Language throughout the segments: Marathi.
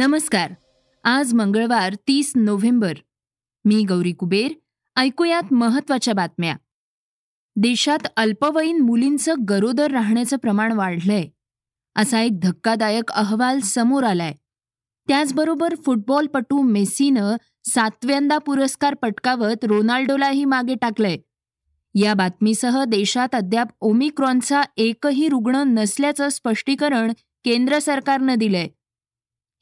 नमस्कार. आज मंगळवार तीस नोव्हेंबर. मी गौरी कुबेर. ऐकूयात महत्त्वाच्या बातम्या. देशात अल्पवयीन मुलींचं गरोदर राहण्याचं प्रमाण वाढलंय. असा एक धक्कादायक अहवाल समोर आलाय. त्याचबरोबर फुटबॉलपटू मेसीनं सातव्यांदा पुरस्कार पटकावत रोनाल्डोलाही मागे टाकलंय. या बातमीसह देशात अद्याप ओमिक्रॉनचा एकही रुग्ण नसल्याचं स्पष्टीकरण केंद्र सरकारनं दिलंय.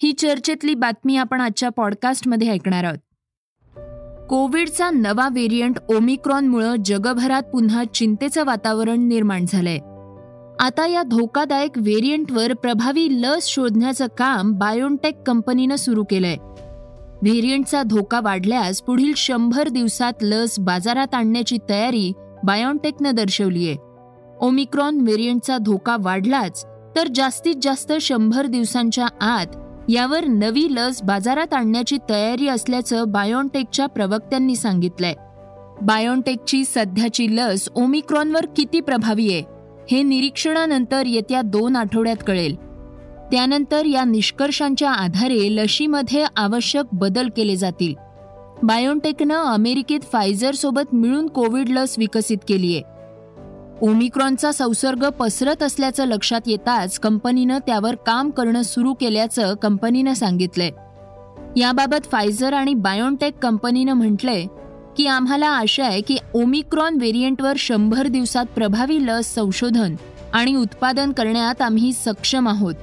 ही चर्चेतली बातमी आपण आजच्या पॉडकास्टमध्ये ऐकणार आहोत. कोविडचा नवा व्हेरियंट ओमिक्रॉनमुळं जगभरात पुन्हा चिंतेचं वातावरण निर्माण झालंय. आता या धोकादायक व्हेरियंटवर प्रभावी लस शोधण्याचं काम बायोनटेक कंपनीनं सुरू केलंय. व्हेरियंटचा धोका वाढल्यास पुढील शंभर दिवसात लस बाजारात आणण्याची तयारी बायोनटेकनं दर्शवलीय. ओमिक्रॉन व्हेरियंटचा धोका वाढलाच तर जास्तीत जास्त शंभर दिवसांच्या आत यावर नवी लस बाजारात आणण्याची तयारी असल्याचं बायोनटेकच्या प्रवक्त्यांनी सांगितलंय. बायोनटेकची सध्याची लस ओमिक्रॉनवर किती प्रभावी आहे हे निरीक्षणानंतर येत्या दोन आठवड्यात कळेल. त्यानंतर या निष्कर्षांच्या आधारे लशीमध्ये आवश्यक बदल केले जातील. बायोनटेकनं अमेरिकेत फायझरसोबत मिळून कोविड लस विकसित केली आहे ओमिक्रॉनचा संसर्ग पसरत असल्याचं लक्षात येताच कंपनीनं त्यावर काम करणं सुरू केल्याचं कंपनीनं सांगितलंय. याबाबत फायझर आणि बायोनटेक कंपनीनं म्हटलंय की आम्हाला आशा आहे की ओमिक्रॉन व्हेरियंटवर शंभर दिवसात प्रभावी लस संशोधन आणि उत्पादन करण्यात आम्ही सक्षम आहोत.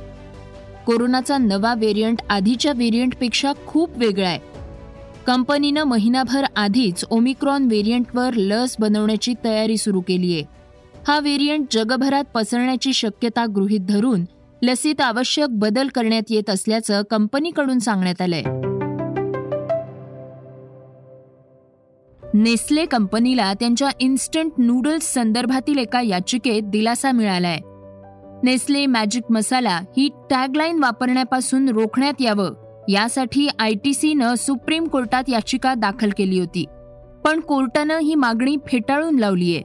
कोरोनाचा नवा व्हेरियंट आधीच्या व्हेरियंटपेक्षा खूप वेगळा आहे. कंपनीनं महिनाभर आधीच ओमिक्रॉन व्हेरियंटवर लस बनवण्याची तयारी सुरू केली आहे हा व्हेरियंट जगभरात पसरण्याची शक्यता गृहीत धरून लसीत आवश्यक बदल करण्यात येत असल्याचं कंपनीकडून सांगण्यात आलंय. नेस्ले कंपनीला त्यांच्या इन्स्टंट नूडल्स संदर्भातील एका याचिकेत दिलासा मिळालाय. नेस्ले मॅजिक मसाला ही टॅगलाईन वापरण्यापासून रोखण्यात यावं यासाठी आय टी सीनं सुप्रीम कोर्टात याचिका दाखल केली होती. पण कोर्टानं ही मागणी फेटाळून लावलीय.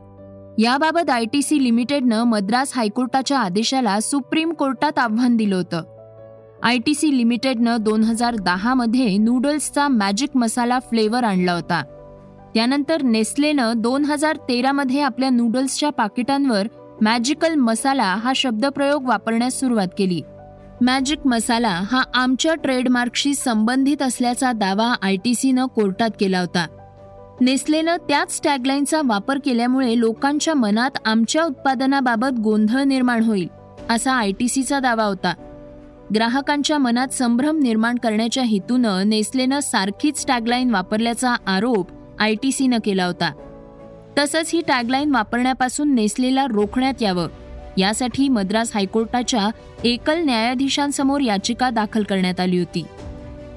याबाबत आय टी सी लिमिटेडनं मद्रास हायकोर्टाच्या आदेशाला सुप्रीम कोर्टात आव्हान दिलं होतं. आय टी सी लिमिटेडनं दोन हजार दहामध्ये नूडल्सचा मॅजिक मसाला फ्लेवर आणला होता. त्यानंतर नेस्लेनं दोन हजार तेरामध्ये आपल्या नूडल्सच्या पाकिटांवर मॅजिकल मसाला हा शब्दप्रयोग वापरण्यास सुरुवात केली. मॅजिक मसाला हा आमच्या ट्रेडमार्कशी संबंधित असल्याचा दावा आय टी सीनं कोर्टात केला होता. नेस्लेनं त्याच टॅगलाईनचा वापर केल्यामुळे लोकांच्या मनात आमच्या उत्पादनाबाबत गोंधळ निर्माण होईल असा आय टी सीचा दावा होता. ग्राहकांच्या मनात संभ्रम निर्माण करण्याच्या हेतूनं नेस्लेनं सारखीच टॅगलाईन वापरल्याचा आरोप आय टी सीनं केला होता. तसंच ही टॅगलाईन वापरण्यापासून नेस्लेला रोखण्यात यावं यासाठी मद्रास हायकोर्टाच्या एकल न्यायाधीशांसमोर याचिका दाखल करण्यात आली होती.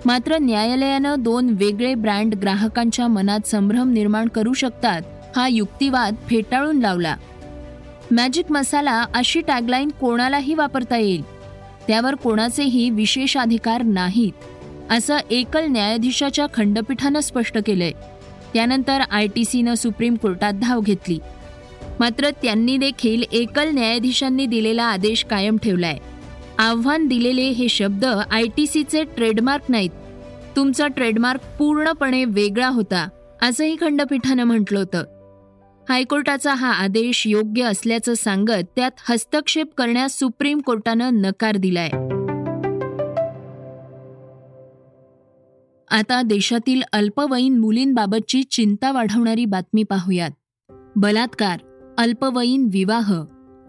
मात्र न्यायालयानं दोन वेगळे ब्रँड ग्राहकांच्या मनात संभ्रम निर्माण करू शकतात हा युक्तिवाद फेटाळून लावला. मॅजिक मसाला अशी टॅगलाईन कोणालाही वापरता येईल? त्यावर कोणाचेही विशेषाधिकार नाहीत असं एकल न्यायाधीशाच्या खंडपीठानं स्पष्ट केलंय. त्यानंतर आय टी सीनं सुप्रीम कोर्टात धाव घेतली. मात्र त्यांनी देखील एकल न्यायाधीशांनी दिलेला आदेश कायम ठेवलाय. आव्हान दिलेले हे शब्द आय टी सीचे ट्रेडमार्क नाहीत. तुमचा ट्रेडमार्क पूर्णपणे वेगळा होता असंही खंडपीठानं म्हटलं होतं. हायकोर्टाचा हा आदेश योग्य असल्याचं सांगत त्यात हस्तक्षेप करण्यास सुप्रीम कोर्टानं नकार दिलाय. आता देशातील अल्पवयीन मुलींबाबतची चिंता वाढवणारी बातमी पाहूयात. बलात्कार अल्पवयीन विवाह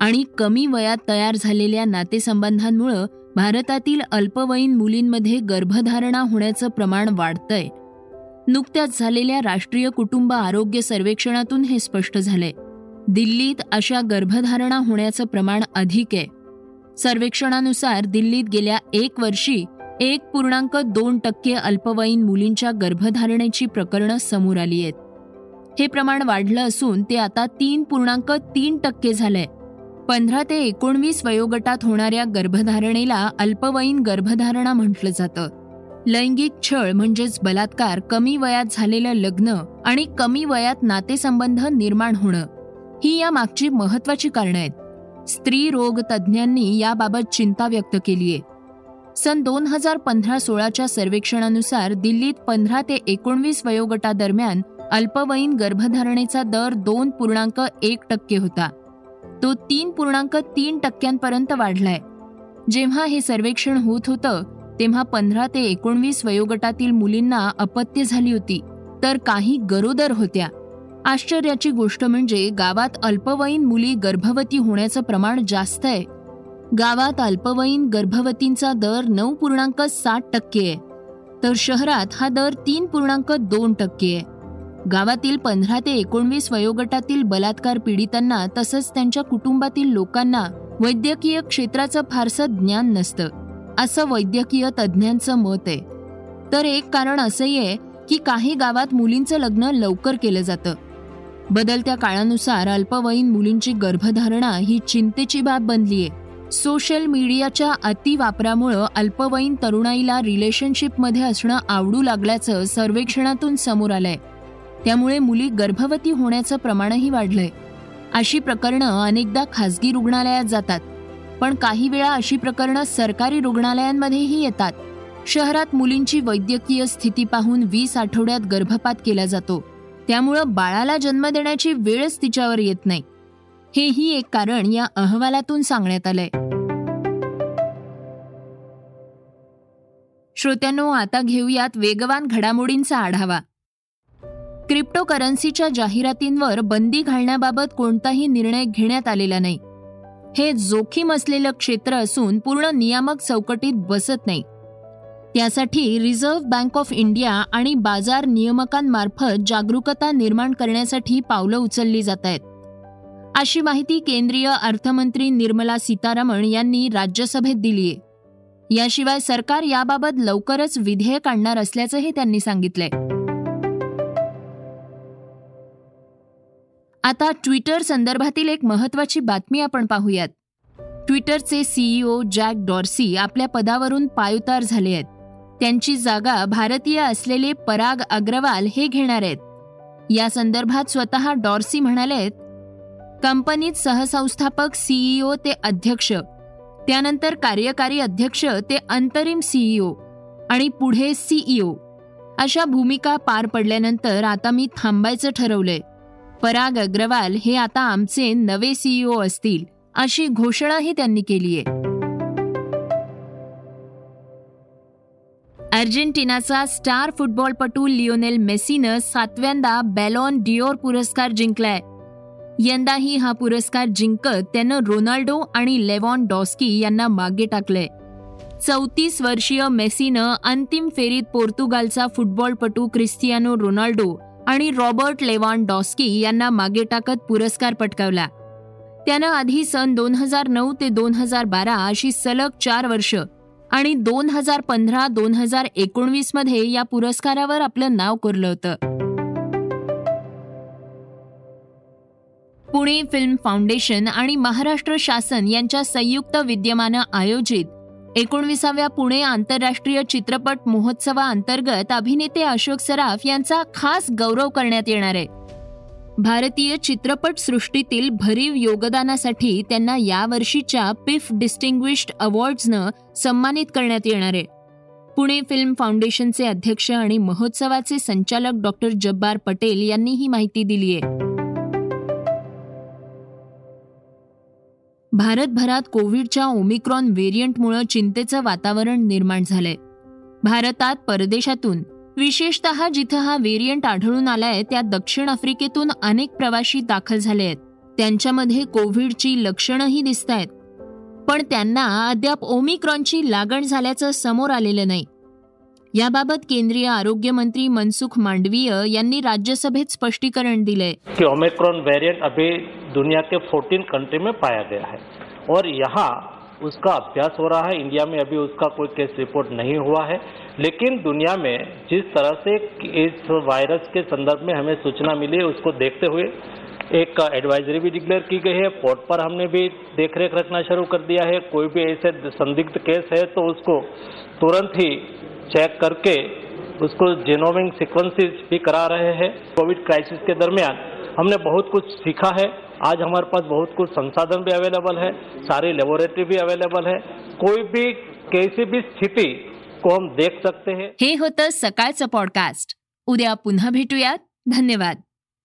आणि कमी वयात तयार झालेल्या नातेसंबंधांमुळं भारतातील अल्पवयीन मुलींमध्ये गर्भधारणा होण्याचं प्रमाण वाढतंय. नुकत्याच झालेल्या राष्ट्रीय कुटुंब आरोग्य सर्वेक्षणातून हे स्पष्ट झालंय. दिल्लीत अशा गर्भधारणा होण्याचं प्रमाण अधिक आहे. सर्वेक्षणानुसार दिल्लीत गेल्या एक वर्षी एक पूर्णांक दोन टक्के अल्पवयीन मुलींच्या गर्भधारणेची प्रकरणं समोर आली आहेत. हे प्रमाण वाढलं असून ते आता तीन पूर्णांक तीन टक्के झालंय. पंधरा ते एकोणवीस वयोगटात होणाऱ्या गर्भधारणेला अल्पवयीन गर्भधारणा म्हटलं जातं. लैंगिक छळ म्हणजेच बलात्कार कमी वयात झालेलं लग्न आणि कमी वयात नातेसंबंध निर्माण होणं ही या मागची महत्वाची कारणं आहेत. स्त्री रोग तज्ज्ञांनी याबाबत चिंता व्यक्त केली आहे. सन दोन हजार पंधरा सोळाच्या सर्वेक्षणानुसार दिल्लीत पंधरा ते एकोणवीस वयोगटादरम्यान अल्पवयीन गर्भधारणेचा दर दोन पूर्णांक एक टक्के होता. तो तीन पूर्णांक तीन टक्क्यांपर्यंत वाढलाय. जेव्हा हे सर्वेक्षण होत होतं तेव्हा पंधरा ते एकोणवीस वयोगटातील मुलींना अपत्य झाली होती तर काही गरोदर होत्या. आश्चर्याची गोष्ट म्हणजे गावात अल्पवयीन मुली गर्भवती होण्याचं प्रमाण जास्त आहे. गावात अल्पवयीन गर्भवतींचा दर नऊ पूर्णांक सात टक्के आहे तर शहरात हा दर तीन पूर्णांक दोन टक्के आहे. गावातील पंधरा ते एकोणवीस वयोगटातील बलात्कार पीडितांना तसंच त्यांच्या कुटुंबातील लोकांना वैद्यकीय क्षेत्राचं फारसं ज्ञान नसतं. असं वैद्यकीय तज्ज्ञांचं मत आहे. तर एक कारण असंही आहे की काही गावात मुलींचं लग्न लवकर केलं जातं. बदलत्या काळानुसार अल्पवयीन मुलींची गर्भधारणा ही चिंतेची बाब बनलीय सोशल मीडियाच्या अतिवापरामुळं अल्पवयीन तरुणाईला रिलेशनशिपमध्ये असणं आवडू लागल्याचं सर्वेक्षणातून समोर आलंय. त्यामुळे मुली गर्भवती होण्याचं प्रमाणही वाढलंय. अशी प्रकरणं अनेकदा खासगी रुग्णालयात जातात. पण काही वेळा अशी प्रकरणं सरकारी रुग्णालयांमध्येही येतात. शहरात मुलींची वैद्यकीय स्थिती पाहून वीस आठवड्यात गर्भपात केला जातो. त्यामुळं बाळाला जन्म देण्याची वेळच तिच्यावर येत नाही. हेही एक कारण या अहवालातून सांगण्यात आलंय. श्रोत्यांनो आता घेऊयात वेगवान घडामोडींचा आढावा. क्रिप्टोकरन्सीच्या जाहिरातींवर बंदी घालण्याबाबत कोणताही निर्णय घेण्यात आलेला नाही. हे जोखीम असलेलं क्षेत्र असून पूर्ण नियामक चौकटीत बसत नाही. त्यासाठी रिझर्व्ह बँक ऑफ इंडिया आणि बाजार नियमकांमार्फत जागरूकता निर्माण करण्यासाठी पावलं उचलली जात आहेत. अशी माहिती केंद्रीय अर्थमंत्री निर्मला सीतारामन यांनी राज्यसभेत दिलीय. याशिवाय सरकार याबाबत लवकरच विधेयक आणणार असल्याचंही त्यांनी सांगितलंय. आता ट्विटर संदर्भातील एक महत्वाची बातमी आपण पाहूयात. ट्विटरचे सीईओ जॅक डॉर्सी आपल्या पदावरून पायउतार झाले आहेत. त्यांची जागा भारतीय असलेले पराग अग्रवाल हे घेणार आहेत. या संदर्भात स्वतः डॉर्सी म्हणाले आहेत कंपनीत सहसंस्थापक सीईओ ते अध्यक्ष त्यानंतर कार्यकारी अध्यक्ष ते अंतरिम सीईओ आणि पुढे सीईओ अशा भूमिका पार पडल्यानंतर आता मी थांबायचं ठरवलंय. पराग अग्रवाल हे आता आमचे नवे सीईओ असतील अशी घोषणाही त्यांनी केली आहे. अर्जेंटिनाचा स्टार फुटबॉलपटू लिओनेल मेसीनं सातव्यांदा बॅलॉन डिओर पुरस्कार जिंकलाय. यंदाही हा पुरस्कार जिंकत त्यानं रोनाल्डो आणि लेवॉन डॉस्की यांना मागे टाकलंय. चौतीस वर्षीय मेसीनं अंतिम फेरीत पोर्तुगालचा फुटबॉलपटू क्रिस्टियानो रोनाल्डो आणि रॉबर्ट लेवॉन डॉस्की यांना मागे टाकत पुरस्कार पटकावला. त्यानं आधी सन दोन हजार नऊ ते दोन हजार बारा अशी सलग चार वर्ष आणि दोन हजार पंधरा दोन हजार एकोणवीसमध्ये या पुरस्कारावर आपलं नाव कोरलं होतं. पुणे फिल्म फाउंडेशन आणि महाराष्ट्र शासन यांच्या संयुक्त विद्यमानं आयोजित एकोणविसाव्या पुणे आंतरराष्ट्रीय चित्रपट महोत्सवाअंतर्गत अभिनेते अशोक सराफ यांचा खास गौरव करण्यात येणार आहे. भारतीय चित्रपट सृष्टीतील भरीव योगदानासाठी त्यांना यावर्षीच्या पिफ डिस्टिंग्विश्ड अवॉर्ड्सनं सन्मानित करण्यात येणार आहे. पुणे फिल्म फाउंडेशनचे अध्यक्ष आणि महोत्सवाचे संचालक डॉक्टर जब्बार पटेल यांनी ही माहिती दिली आहे. भारतभरात कोविडच्या ओमिक्रॉन व्हेरियंटमुळे चिंतेचं वातावरण निर्माण झालंय. भारतात परदेशातून विशेषत जिथं हा व्हेरियंट आढळून आलाय त्या दक्षिण आफ्रिकेतून अनेक प्रवासी दाखल झाले आहेत. त्यांच्यामध्ये कोविडची लक्षणंही दिसत आहेत पण त्यांना अद्याप ओमिक्रॉनची लागण झाल्याचं समोर आलेलं नाही. याबाबत केंद्रीय आरोग्य मंत्री मनसुख मांडवीय यांनी राज्यसभेत स्पष्टीकरण दिले कि ओमिक्रॉन वेरिएंट अभी दुनिया के 14 कंट्री में पाया गया है। और यहाँ उसका अभ्यास हो रहा है। इंडिया में अभी उसका कोई केस रिपोर्ट नहीं हुआ है। लेकिन दुनिया में जिस तरह से इस वायरस के संदर्भ में हमें सूचना मिली है, उसको देखते हुए एक एडवाइजरी भी डिक्लेयर की गई है पोर्ट पर हमने भी देखरेख रखना शुरू कर दिया है। कोई भी ऐसे संदिग्ध केस है तो उसको तुरंत ही चेक करके उसको जेनोमिंग सिक्वेंसेस भी करा रहे हैं। कोविड क्राइसिस के दरमियान हमने बहुत कुछ सीखा है। आज हमारे पास बहुत कुछ संसाधन भी अवेलेबल है, सारी लेबोरेटरी भी अवेलेबल है। कोई भी कैसी भी स्थिति को हम देख सकते हैं। हे होतं सकाळचं पॉडकास्ट उद्या पुन्हा भेटूयात. धन्यवाद.